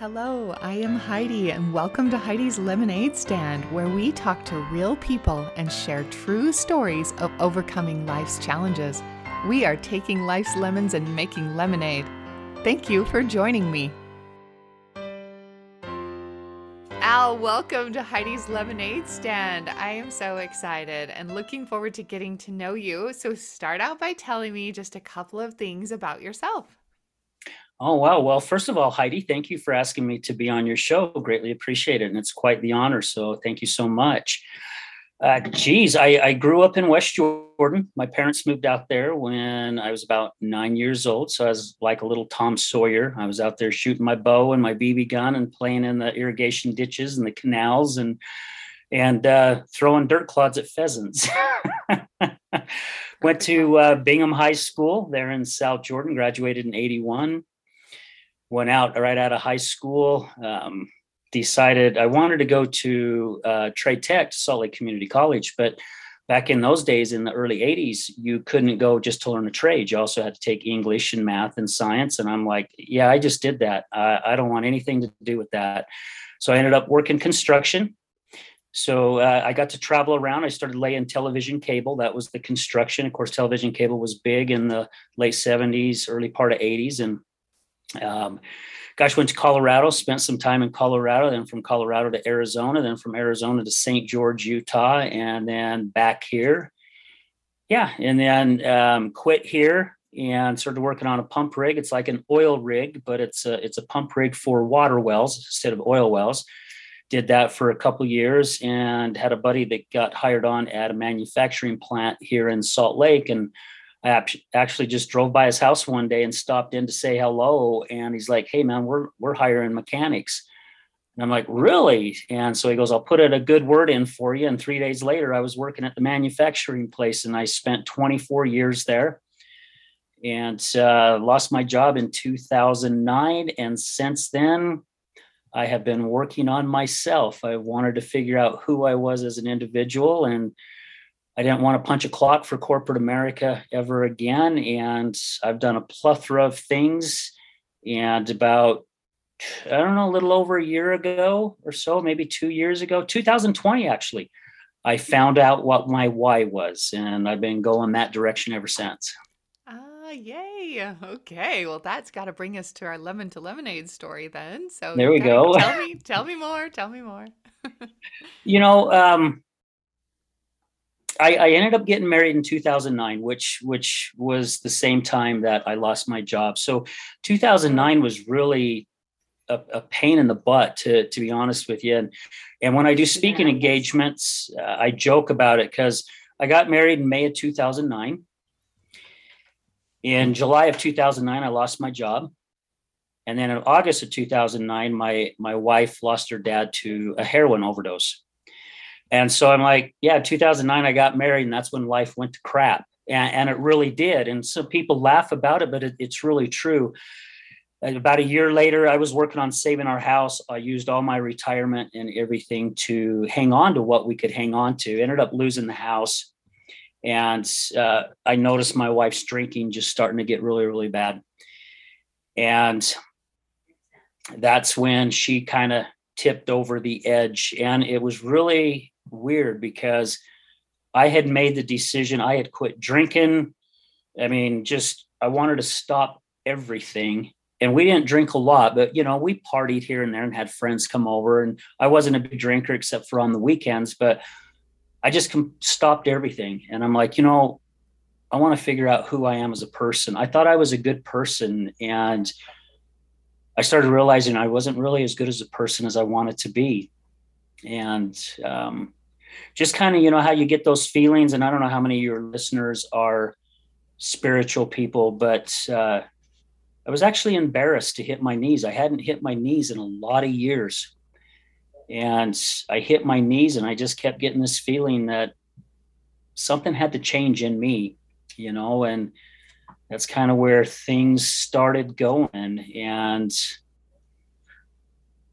Hello, I am Heidi, and welcome to Heidi's Lemonade Stand, where we talk to real people and share true stories of overcoming life's challenges. We are taking life's lemons and making lemonade. Thank you for joining me. Al, welcome to Heidi's Lemonade Stand. I am so excited and looking forward to getting to know you. So, start out by telling me just a couple of things about yourself. Oh, wow. Well, first of all, Heidi, thank you for asking me to be on your show. Greatly appreciate it. And it's quite the honor. So thank you so much. Uh, geez, I, I grew up in West Jordan. My parents moved out there when I was about nine years old. So I was like a little Tom Sawyer. I was out there shooting my bow and my BB gun and playing in the irrigation ditches and the canals and and uh, throwing dirt clods at pheasants. Went to uh, Bingham High School there in South Jordan, graduated in 81 went out right out of high school. Um, decided I wanted to go to uh, Trade Tech, Salt Lake Community College, but back in those days in the early 80s you couldn't go just to learn a trade. You also had to take english and math and science and i'm like yeah i just did that. I, I don't want anything to do with that. So i ended up working construction. So uh, i got to travel around. I started laying television cable. That was the construction. Of course television cable was big in the late 70s early part of 80s and um, gosh, went to Colorado, spent some time in Colorado, then from Colorado to Arizona, then from Arizona to St. George, Utah, and then back here. Yeah, and then um, quit here and started working on a pump rig. It's like an oil rig, but it's a it's a pump rig for water wells instead of oil wells. Did that for a couple years and had a buddy that got hired on at a manufacturing plant here in Salt Lake and I actually just drove by his house one day and stopped in to say hello. And he's like, "Hey, man, we're we're hiring mechanics." And I'm like, "Really?" And so he goes, "I'll put a good word in for you." And three days later, I was working at the manufacturing place, and I spent 24 years there. And uh, lost my job in 2009, and since then, I have been working on myself. I wanted to figure out who I was as an individual and I didn't want to punch a clock for corporate America ever again. And I've done a plethora of things. And about, I don't know, a little over a year ago or so, maybe two years ago, 2020 actually, I found out what my why was. And I've been going that direction ever since. Ah, yay. Okay. Well, that's got to bring us to our lemon to lemonade story then. So there we go. Tell me, tell me more. Tell me more. you know, um, I, I, ended up getting married in 2009, which which was the same time that I lost my job. So 2009 was really a, a pain in the butt, to to be honest with you. And and when I do speaking engagements, uh, I joke about it because I got married in May of 2009. In July of 2009, I lost my job. And then in August of 2009, my my wife lost her dad to a heroin overdose. And so I'm like, yeah, 2009, I got married, and that's when life went to crap. And, and it really did. And so people laugh about it, but it, it's really true. About a year later, I was working on saving our house. I used all my retirement and everything to hang on to what we could hang on to. Ended up losing the house. And uh, I noticed my wife's drinking just starting to get really, really bad. And that's when she kind of tipped over the edge. And it was really weird because I had made the decision, I had quit drinking. I mean, just I wanted to stop everything. And we didn't drink a lot, but you know, we partied here and there and had friends come over. And I wasn't a big drinker except for on the weekends, but I just com- stopped everything. And I'm like, you know, I want to figure out who I am as a person. I thought I was a good person. And I started realizing I wasn't really as good as a person as I wanted to be. And um, just kind of you know how you get those feelings and i don't know how many of your listeners are spiritual people but uh, i was actually embarrassed to hit my knees. I hadn't hit my knees in a lot of years. And i hit my knees and i just kept getting this feeling that something had to change in me you know and that's kind of where things started going. And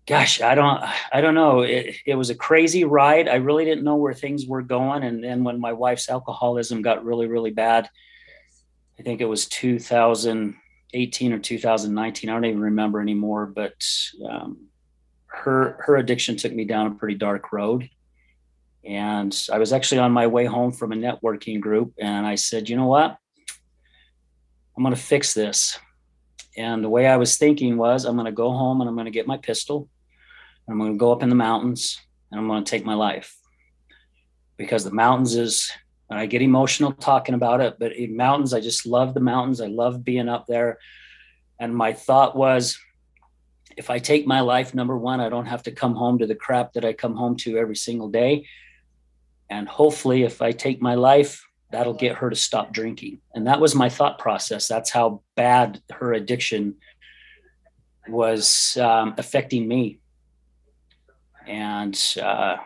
gosh, I don't, I don't know. It, it was a crazy ride. I really didn't know where things were going. And then when my wife's alcoholism got really, really bad, I think it was 2018 or 2019. I don't even remember anymore, but um, her her addiction took me down a pretty dark road. And I was actually on my way home from a networking group, and I said, you know what? I'm going to fix this. And the way I was thinking was, I'm going to go home and I'm going to get my pistol. and I'm going to go up in the mountains and I'm going to take my life because the mountains is and I get emotional talking about it, but in mountains, I just love the mountains. I love being up there. And my thought was, if I take my life, number one, I don't have to come home to the crap that I come home to every single day. And hopefully, if I take my life, that'll get her to stop drinking. And that was my thought process. That's how bad her addiction was um, affecting me. And uh,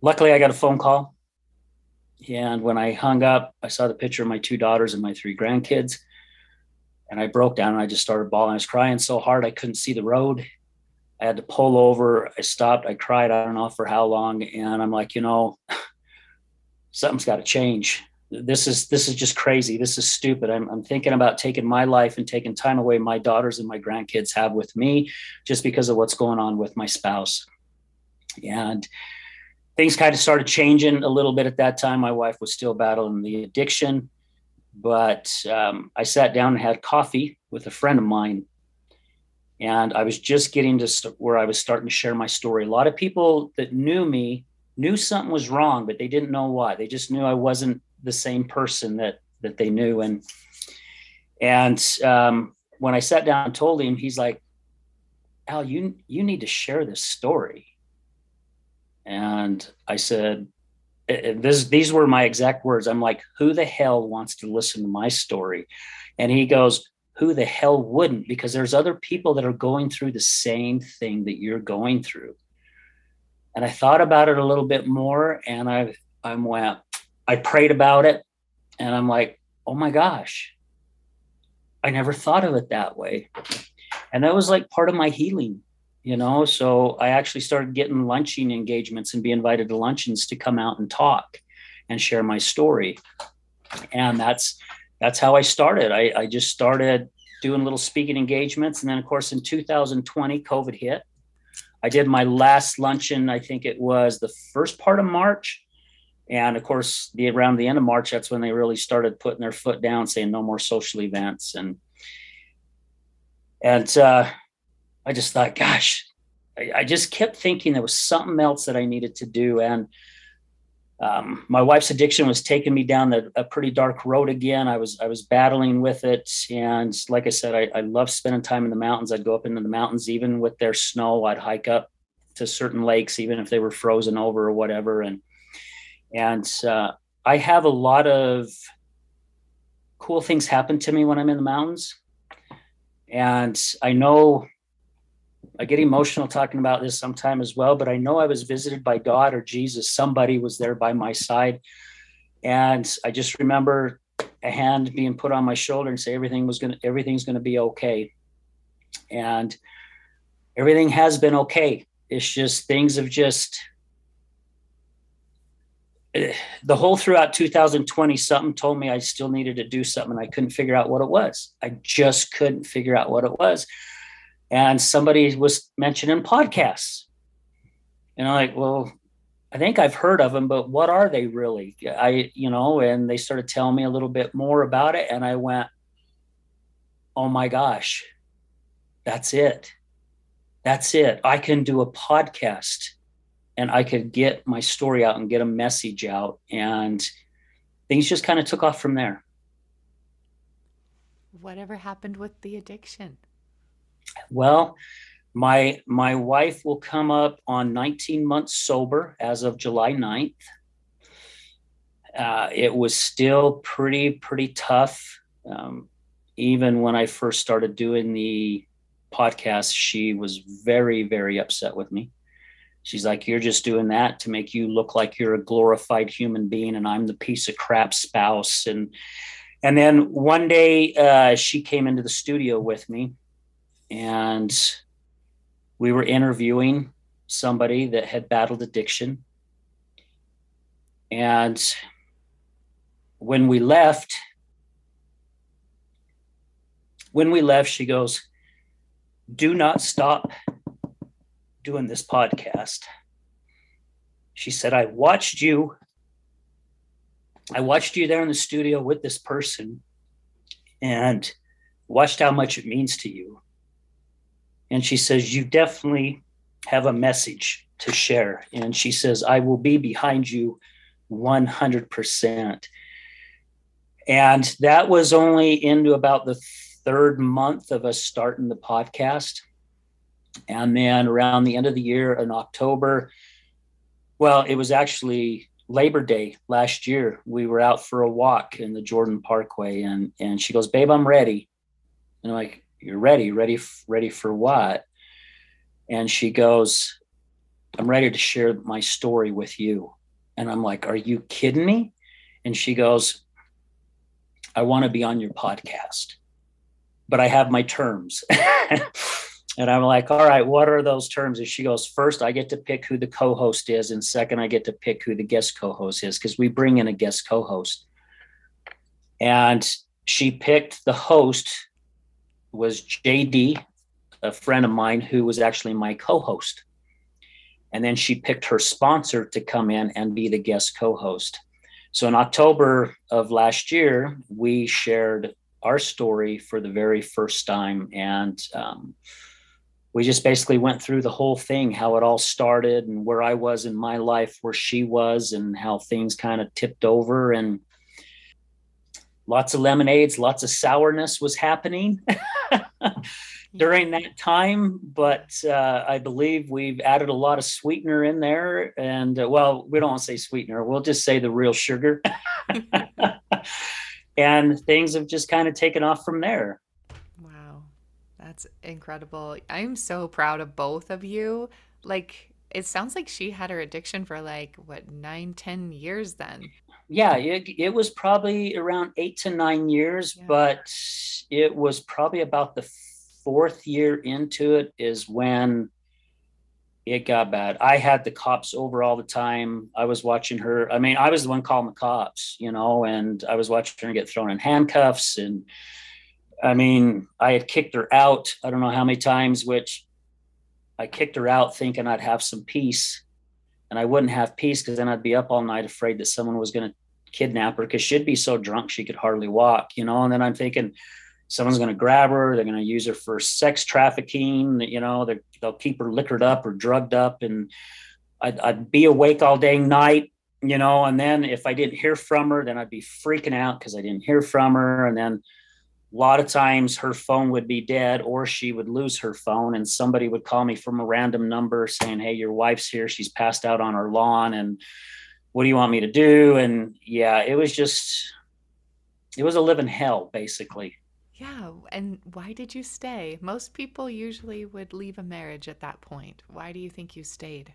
luckily, I got a phone call and when I hung up, I saw the picture of my two daughters and my three grandkids. And I broke down and I just started bawling. I was crying so hard I couldn't see the road. I had to pull over. I stopped. I cried. I don't know for how long. And I'm like, you know, something's got to change. This is this is just crazy. This is stupid. I'm, I'm thinking about taking my life and taking time away my daughters and my grandkids have with me just because of what's going on with my spouse. And things kind of started changing a little bit at that time. My wife was still battling the addiction, but um, I sat down and had coffee with a friend of mine. And I was just getting to st- where I was starting to share my story. A lot of people that knew me knew something was wrong, but they didn't know why. They just knew I wasn't the same person that that they knew. And and um, when I sat down and told him, he's like, "Al, you you need to share this story." And I said, this, these were my exact words. I'm like, who the hell wants to listen to my story? And he goes, who the hell wouldn't? Because there's other people that are going through the same thing that you're going through. And I thought about it a little bit more and I, I went, I prayed about it and I'm like, oh my gosh, I never thought of it that way. And that was like part of my healing you know? So i actually started getting lunching engagements and be invited to luncheons to come out and talk and share my story. And that's that's how i started. I, I just started doing little speaking engagements and then of course in 2020 covid hit i did my last luncheon i think it was the first part of march and of course the around the end of march that's when they really started putting their foot down saying no more social events and and uh, I just thought, gosh, I, I, just kept thinking there was something else that I needed to do. And um, my wife's addiction was taking me down the, a pretty dark road again. I was I was battling with it, and like I said, I, I love spending time in the mountains. I'd go up into the mountains, even with their snow. I'd hike up to certain lakes, even if they were frozen over or whatever. And and uh, I have a lot of cool things happen to me when I'm in the mountains, and I know I get emotional talking about this sometime as well, but I know I was visited by God or Jesus. Somebody was there by my side. And I just remember a hand being put on my shoulder and say everything was gonna everything's gonna be okay. And everything has been okay. It's just things have just the whole throughout 2020 something told me i still needed to do something and i couldn't figure out what it was i just couldn't figure out what it was and somebody was mentioning podcasts. And i'm like well i think i've heard of them but what are they really? I you know and they started telling me a little bit more about it and i went oh my gosh that's it. That's it. I can do a podcast and i could get my story out and get a message out and things just kind of took off from there. Whatever happened with the addiction well, my my wife will come up on 19 months sober as of July 9th. Uh, it was still pretty pretty tough. Um, even when I first started doing the podcast, she was very very upset with me. She's like, "You're just doing that to make you look like you're a glorified human being, and I'm the piece of crap spouse." And and then one day uh, she came into the studio with me and we were interviewing somebody that had battled addiction. And when we left, when we left, she goes, Do not stop doing this podcast. She said, I watched you. I watched you there in the studio with this person and watched how much it means to you. And she says, You definitely have a message to share. And she says, I will be behind you 100%. And that was only into about the third month of us starting the podcast. And then around the end of the year in October, well, it was actually Labor Day last year. We were out for a walk in the Jordan Parkway, and and she goes, "Babe, I'm ready." And I'm like, "You're ready? Ready? Ready for what?" And she goes, "I'm ready to share my story with you." And I'm like, "Are you kidding me?" And she goes, "I want to be on your podcast, but I have my terms." And I'm like, all right, what are those terms? And she goes, first, I get to pick who the co host is. And second, I get to pick who the guest co host is because we bring in a guest co host. And she picked the host was JD, a friend of mine who was actually my co host. And then she picked her sponsor to come in and be the guest co host. So in October of last year, we shared our story for the very first time. And, um, we just basically went through the whole thing how it all started and where i was in my life where she was and how things kind of tipped over and lots of lemonades lots of sourness was happening during that time but uh, i believe we've added a lot of sweetener in there and uh, well we don't want to say sweetener we'll just say the real sugar and things have just kind of taken off from there Wow. that's incredible. I'm so proud of both of you. Like, it sounds like she had her addiction for like, what, nine, ten years then? Yeah, it, it was probably around eight to nine years, yeah. but it was probably about the fourth year into it is when it got bad. I had the cops over all the time. I was watching her. I mean, I was the one calling the cops, you know, and I was watching her get thrown in handcuffs and I mean, I had kicked her out. I don't know how many times, which I kicked her out thinking I'd have some peace. And I wouldn't have peace because then I'd be up all night afraid that someone was going to kidnap her because she'd be so drunk she could hardly walk, you know. And then I'm thinking someone's going to grab her, they're going to use her for sex trafficking, you know, they'll keep her liquored up or drugged up. And I'd, I'd be awake all day night, you know. And then if I didn't hear from her, then I'd be freaking out because I didn't hear from her. And then a lot of times her phone would be dead or she would lose her phone and somebody would call me from a random number saying hey your wife's here. She's passed out on our lawn and what do you want me to do? And yeah it was just it was a living hell basically. Yeah and why did you stay? Most people usually would leave a marriage at that point. Why do you think you stayed?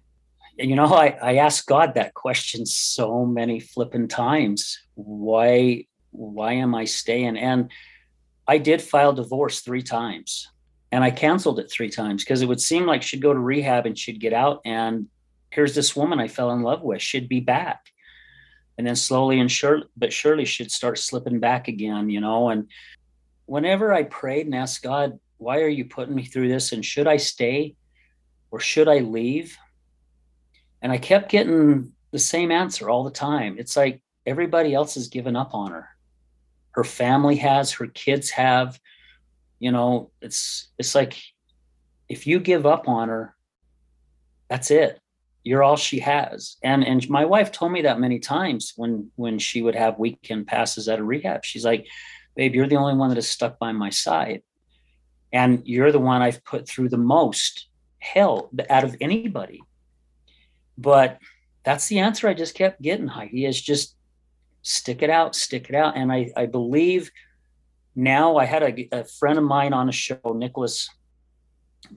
You know i, I asked god that question so many flipping times. Why why am i staying? And I did file divorce three times and I canceled it three times because it would seem like she'd go to rehab and she'd get out. And here's this woman I fell in love with. She'd be back. And then slowly and sure, but surely she'd start slipping back again, you know. And whenever I prayed and asked God, why are you putting me through this? And should I stay or should I leave? And I kept getting the same answer all the time. It's like everybody else has given up on her her family has, her kids have. You know, it's it's like if you give up on her, that's it. You're all she has. And and my wife told me that many times when when she would have weekend passes at a rehab. She's like, babe, you're the only one that has stuck by my side. And you're the one I've put through the most hell out of anybody. But that's the answer I just kept getting, Heidi, is just stick it out, stick it out. And I, I believe now I had a, a friend of mine on a show, Nicholas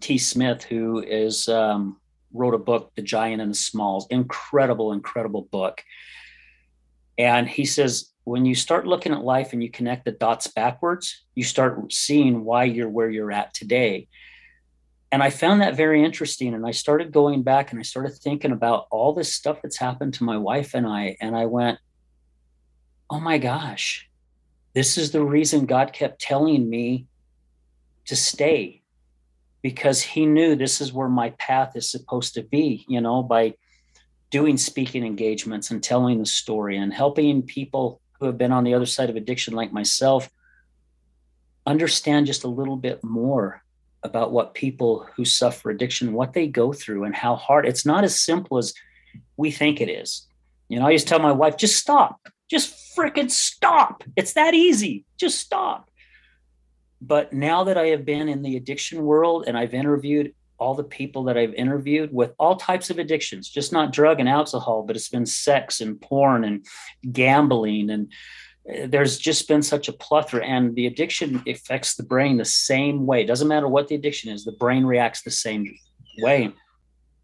T. Smith, who is um, wrote a book, The Giant and the Smalls, incredible, incredible book. And he says, when you start looking at life and you connect the dots backwards, you start seeing why you're where you're at today. And I found that very interesting. And I started going back and I started thinking about all this stuff that's happened to my wife and I. And I went, oh my gosh, this is the reason God kept telling me to stay because he knew this is where my path is supposed to be, you know, by doing speaking engagements and telling the story and helping people who have been on the other side of addiction, like myself, understand just a little bit more about what people who suffer addiction, what they go through, and how hard it's not as simple as we think it is. You know, I used to tell my wife, just stop, just freaking stop. It's that easy. Just stop. But now that I have been in the addiction world and I've interviewed all the people that I've interviewed with all types of addictions, just not drug and alcohol, but it's been sex and porn and gambling. And uh, there's just been such a plethora. And the addiction affects the brain the same way. It doesn't matter what the addiction is, the brain reacts the same way.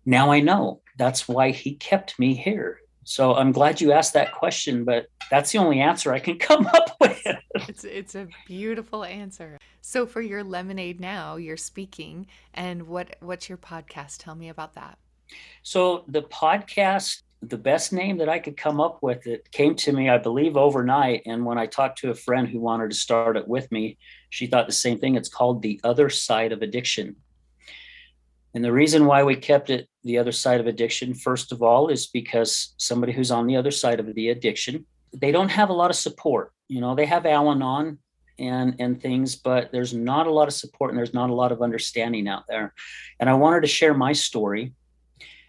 Now I know that's why he kept me here. So I'm glad you asked that question, but that's the only answer I can come up with. it's it's a beautiful answer. So for your lemonade now, you're speaking, and what what's your podcast? Tell me about that. So the podcast, the best name that I could come up with, it came to me, I believe, overnight. And when I talked to a friend who wanted to start it with me, she thought the same thing. It's called The Other Side of Addiction. And the reason why we kept it the other side of addiction, first of all, is because somebody who's on the other side of the addiction they don't have a lot of support. You know, they have Al-Anon and and things, but there's not a lot of support and there's not a lot of understanding out there. And I wanted to share my story.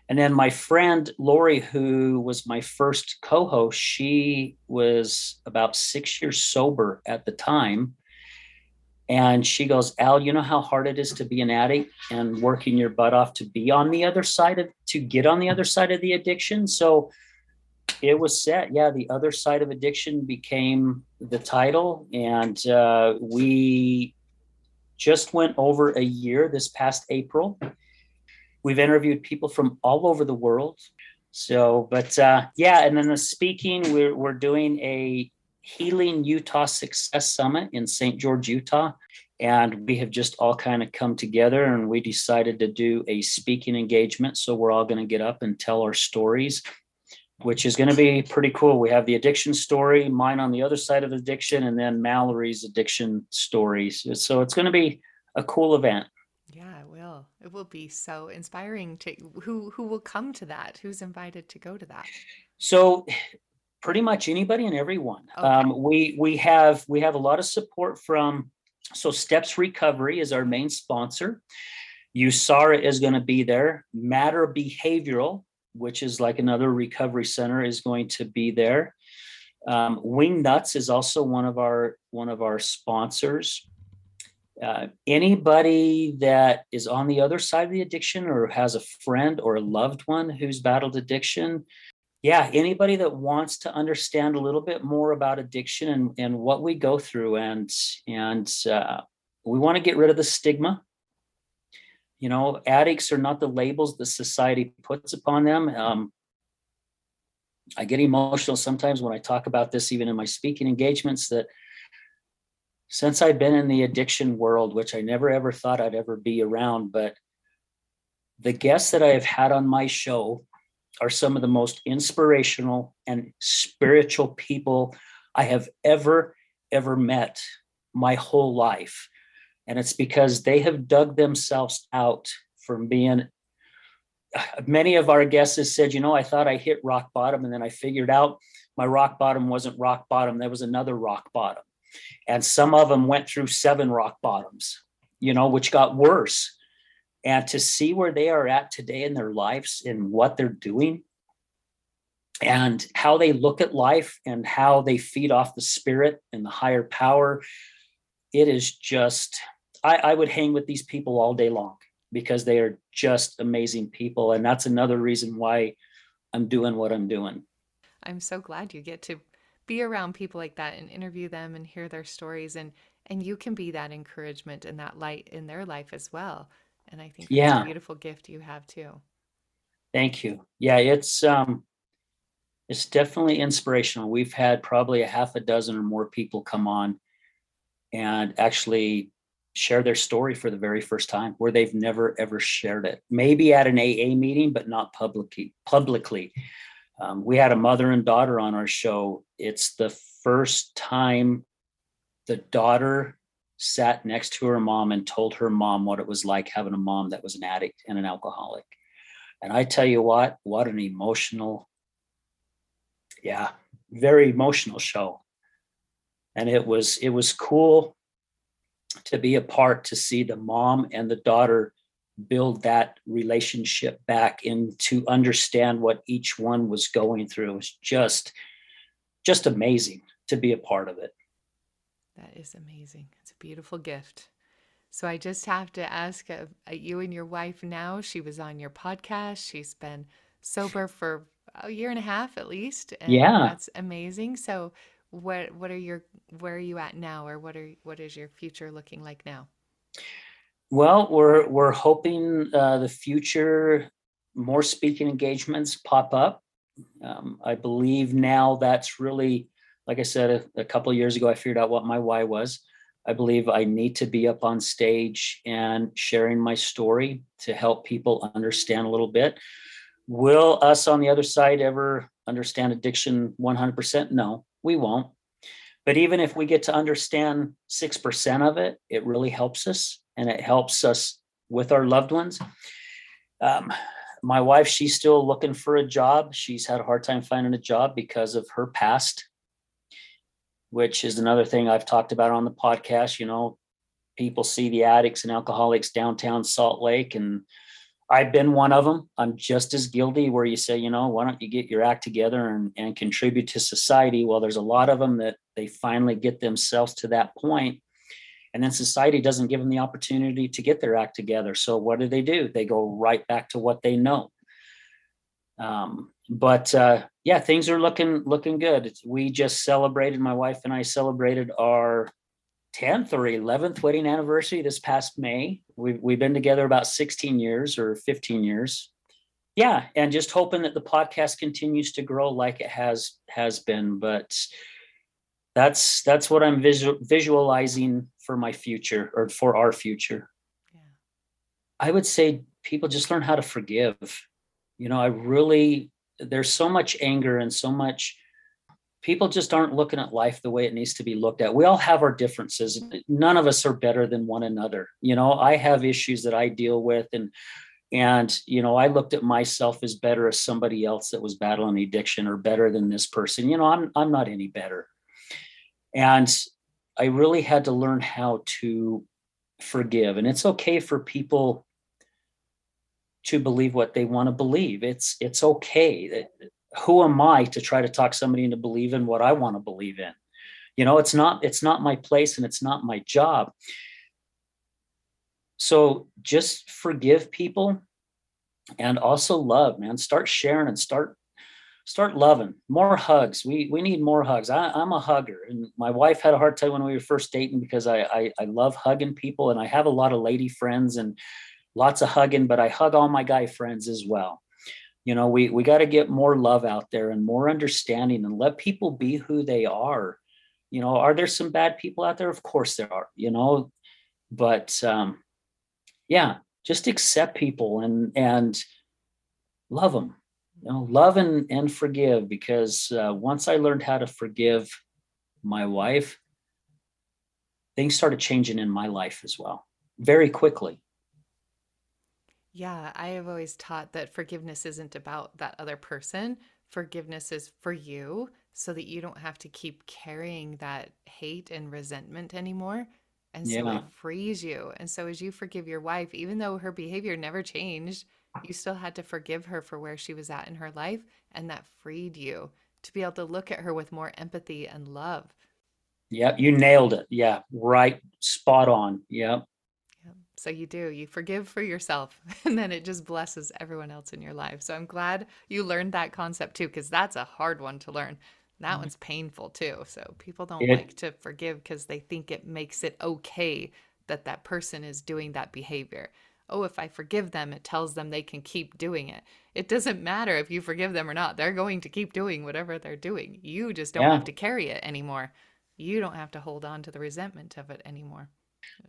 And then my friend Lori, who was my first co-host, she was about six years sober at the time. And she goes, Al, you know how hard it is to be an addict and working your butt off to be on the other side of to get on the other side of the addiction. So it was set. Yeah, the other side of addiction became the title, and uh, we just went over a year this past April. We've interviewed people from all over the world. So, but uh, yeah, and then the speaking, we're we're doing a Healing Utah Success Summit in St. George, Utah. And we have just all kind of come together and we decided to do a speaking engagement. So we're all going to get up and tell our stories which is going to be pretty cool. We have the addiction story, mine on the other side of addiction, and then Mallory's addiction stories. So it's going to be a cool event. Yeah, it will. It will be so inspiring to who who will come to that? Who's invited to go to that? So pretty much anybody and everyone. Okay. Um, we we have we have a lot of support from so Steps Recovery is our main sponsor. USARA is going to be there. Matter Behavioral which is like another recovery center, is going to be there. Um, Wing Nuts is also one of our one of our sponsors. Uh, anybody that is on the other side of the addiction or has a friend or a loved one who's battled addiction, yeah, anybody that wants to understand a little bit more about addiction and, and what we go through, and and uh, we want to get rid of the stigma you know, addicts are not the labels the society puts upon them. Um, I get emotional sometimes when I talk about this, even in my speaking engagements, that since I've been in the addiction world, which I never ever thought I'd ever be around, but the guests that I have had on my show are some of the most inspirational and spiritual people I have ever, ever met my whole life. And it's because they have dug themselves out from being. Many of our guests have said, you know, I thought I hit rock bottom and then I figured out my rock bottom wasn't rock bottom. There was another rock bottom. And some of them went through seven rock bottoms, you know, which got worse. And to see where they are at today in their lives and what they're doing and how they look at life and how they feed off the spirit and the higher power, it is just I, I would hang with these people all day long because they are just amazing people. And that's another reason why I'm doing what I'm doing. I'm so glad you get to be around people like that and interview them and hear their stories and and you can be that encouragement and that light in their life as well. And I think yeah. a beautiful gift you have too. Thank you. Yeah, it's um it's definitely inspirational. We've had probably a half a dozen or more people come on and actually share their story for the very first time where they've never ever shared it maybe at an aa meeting but not publicly publicly um, we had a mother and daughter on our show it's the first time the daughter sat next to her mom and told her mom what it was like having a mom that was an addict and an alcoholic. And I tell you what, what an emotional, yeah, very emotional show. And it was it was cool to be a part to see the mom and the daughter build that relationship back and to understand what each one was going through it was just just amazing to be a part of it that is amazing. It's a beautiful gift. So i just have to ask uh, uh, you and your wife now she was on your podcast. She's been sober for a year and a half at least yeah. that's amazing. So what what are your where are you at now or what are what is your future looking like now? Well, we're we're hoping uh, the future more speaking engagements pop up. Um, I believe now that's really, like I said a, a couple of years ago, I figured out what my why was. I believe I need to be up on stage and sharing my story to help people understand a little bit. Will us on the other side ever understand addiction 100%? No, we won't. But even if we get to understand 6% of it, it really helps us and it helps us with our loved ones. Um, my wife, she's still looking for a job. She's had a hard time finding a job because of her past, which is another thing I've talked about on the podcast. You know, people see the addicts and alcoholics downtown Salt Lake, and I've been one of them. I'm just as guilty where you say, you know, why don't you get your act together and, and contribute to society? Well, there's a lot of them that they finally get themselves to that point and then society doesn't give them the opportunity to get their act together so what do they do they go right back to what they know um, but uh, yeah things are looking looking good. We just celebrated my wife and i celebrated our 10th or 11th wedding anniversary this past may. We've, we've been together about 16 years or 15 years. Yeah and just hoping that the podcast continues to grow like it has has been but that's that's what i'm visual, visualizing for my future or for our future. Yeah. i would say people just learn how to forgive. You know i really there's so much anger and so much people just aren't looking at life the way it needs to be looked at. We all have our differences. None of us are better than one another. You know i have issues that i deal with and and you know i looked at myself as better as somebody else that was battling addiction or better than this person. You know i'm i'm not any better. And I really had to learn how to forgive. And it's okay for people to believe what they want to believe. It's it's okay. Who am I to try to talk somebody into believing what I want to believe in? You know, it's not it's not my place and it's not my job. So just forgive people and also love, man. Start sharing and start start loving more hugs we we need more hugs I, am a hugger and my wife had a hard time when we were first dating because I, I i love hugging people and i have a lot of lady friends and lots of hugging but i hug all my guy friends as well. You know we we got to get more love out there and more understanding and let people be who they are. You know are there some bad people out there? Of course there are you know but um yeah just accept people and and love them you know, love and, and forgive because uh, once I learned how to forgive my wife, things started changing in my life as well very quickly. Yeah, I have always taught that forgiveness isn't about that other person. Forgiveness is for you so that you don't have to keep carrying that hate and resentment anymore. And so yeah. it frees you. And so as you forgive your wife, even though her behavior never changed, you still had to forgive her for where she was at in her life. And that freed you to be able to look at her with more empathy and love. Yep, you nailed it. Yeah, right, spot on. Yep. Yeah. So you do, you forgive for yourself, and then it just blesses everyone else in your life. So I'm glad you learned that concept too, because that's a hard one to learn. That mm-hmm. one's painful too. So people don't it, like to forgive because they think it makes it okay that that person is doing that behavior oh, if I forgive them, it tells them they can keep doing it. It doesn't matter if you forgive them or not. They're going to keep doing whatever they're doing. You just don't yeah. have to carry it anymore. You don't have to hold on to the resentment of it anymore.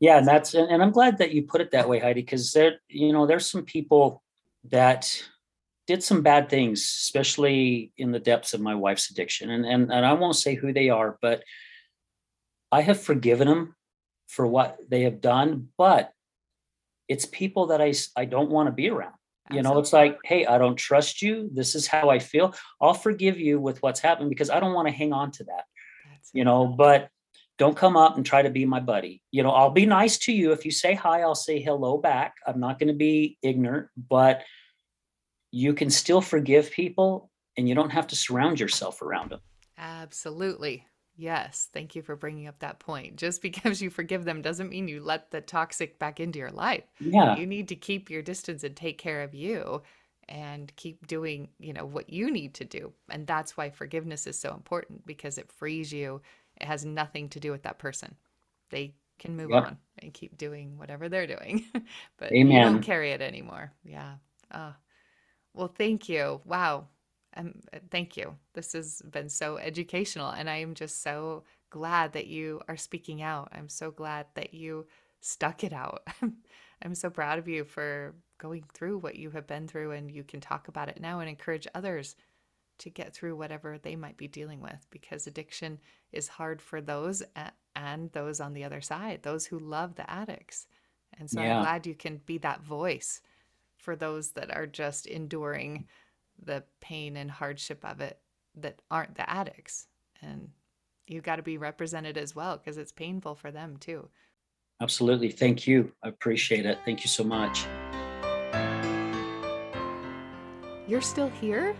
Yeah, and that's and, and I'm glad that you put it that way, Heidi, because there, you know, there's some people that did some bad things, especially in the depths of my wife's addiction. And and, and I won't say who they are, but I have forgiven them for what they have done, but it's people that I, I don't want to be around. You know, it's like, hey, I don't trust you. This is how I feel. I'll forgive you with what's happened because I don't want to hang on to that. That's you know, but don't come up and try to be my buddy. You know, I'll be nice to you. If you say hi, I'll say hello back. I'm not going to be ignorant, but you can still forgive people and you don't have to surround yourself around them. Absolutely. Yes, thank you for bringing up that point. Just because you forgive them doesn't mean you let the toxic back into your life. Yeah. You need to keep your distance and take care of you and keep doing, you know, what you need to do. And that's why forgiveness is so important because it frees you. It has nothing to do with that person. They can move yep. on and keep doing whatever they're doing. but Amen. you don't carry it anymore. Yeah. Uh, well, thank you. Wow. Um, thank you. This has been so educational, and I am just so glad that you are speaking out. I'm so glad that you stuck it out. I'm so proud of you for going through what you have been through, and you can talk about it now and encourage others to get through whatever they might be dealing with because addiction is hard for those and those on the other side, those who love the addicts. And so yeah. I'm glad you can be that voice for those that are just enduring the pain and hardship of it that aren't the addicts. And you've got to be represented as well because it's painful for them too. Absolutely. Thank you. I appreciate it. Thank you so much. You're still here?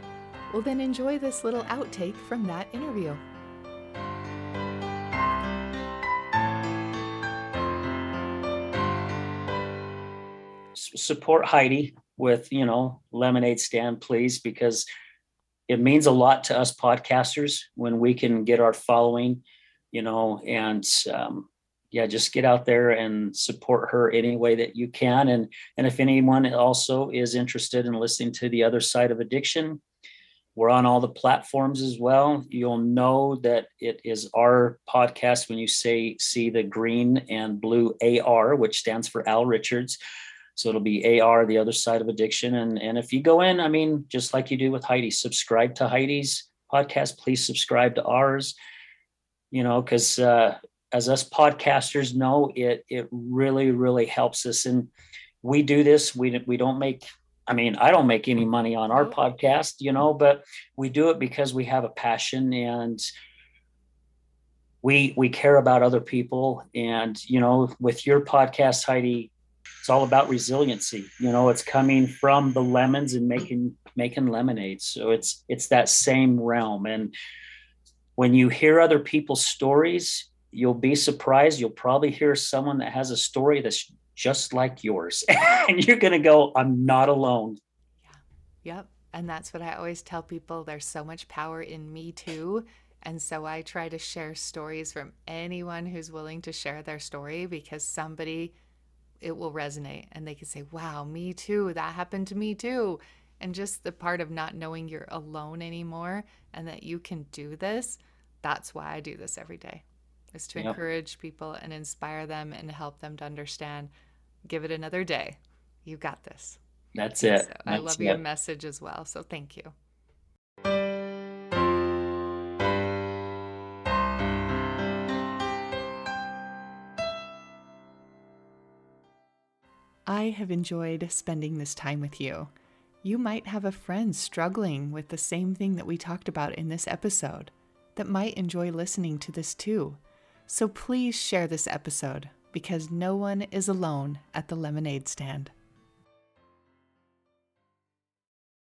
Well, then enjoy this little outtake from that interview. support Heidi with, you know, lemonade stand, please, because it means a lot to us podcasters when we can get our following, you know, and um, yeah, just get out there and support her any way that you can. And and if anyone also is interested in listening to the other side of addiction, we're on all the platforms as well. You'll know that it is our podcast when you say see the green and blue AR, which stands for Al Richards. So it'll be AR, the other side of addiction. And, and if you go in, I mean, just like you do with Heidi, subscribe to Heidi's podcast. Please subscribe to ours, you know, because uh, as us podcasters know, it, it really, really helps us. And we do this, we, we don't make I mean, I don't make any money on our mm-hmm. podcast, you know, but we do it because we have a passion and we we care about other people. And you know, with your podcast, Heidi, it's all about resiliency. You know it's coming from the lemons and making making lemonade so it's it's that same realm. And when you hear other people's stories you'll be surprised. You'll probably hear someone that has a story that's just like yours and you're going to go i'm not alone yeah yep and that's what i always tell people there's so much power in me too and so I try to share stories from anyone who's willing to share their story because somebody it will resonate and they can say, wow, me too. That happened to me too. And just the part of not knowing you're alone anymore and that you can do this. That's why I do this every day is to yep. encourage people and inspire them and help them to understand give it another day. You got this. That's it. So That's I love it. your message as well. So thank you. I have enjoyed spending this time with you. You might have a friend struggling with the same thing that we talked about in this episode that might enjoy listening to this too. So please share this episode because no one is alone at the lemonade stand.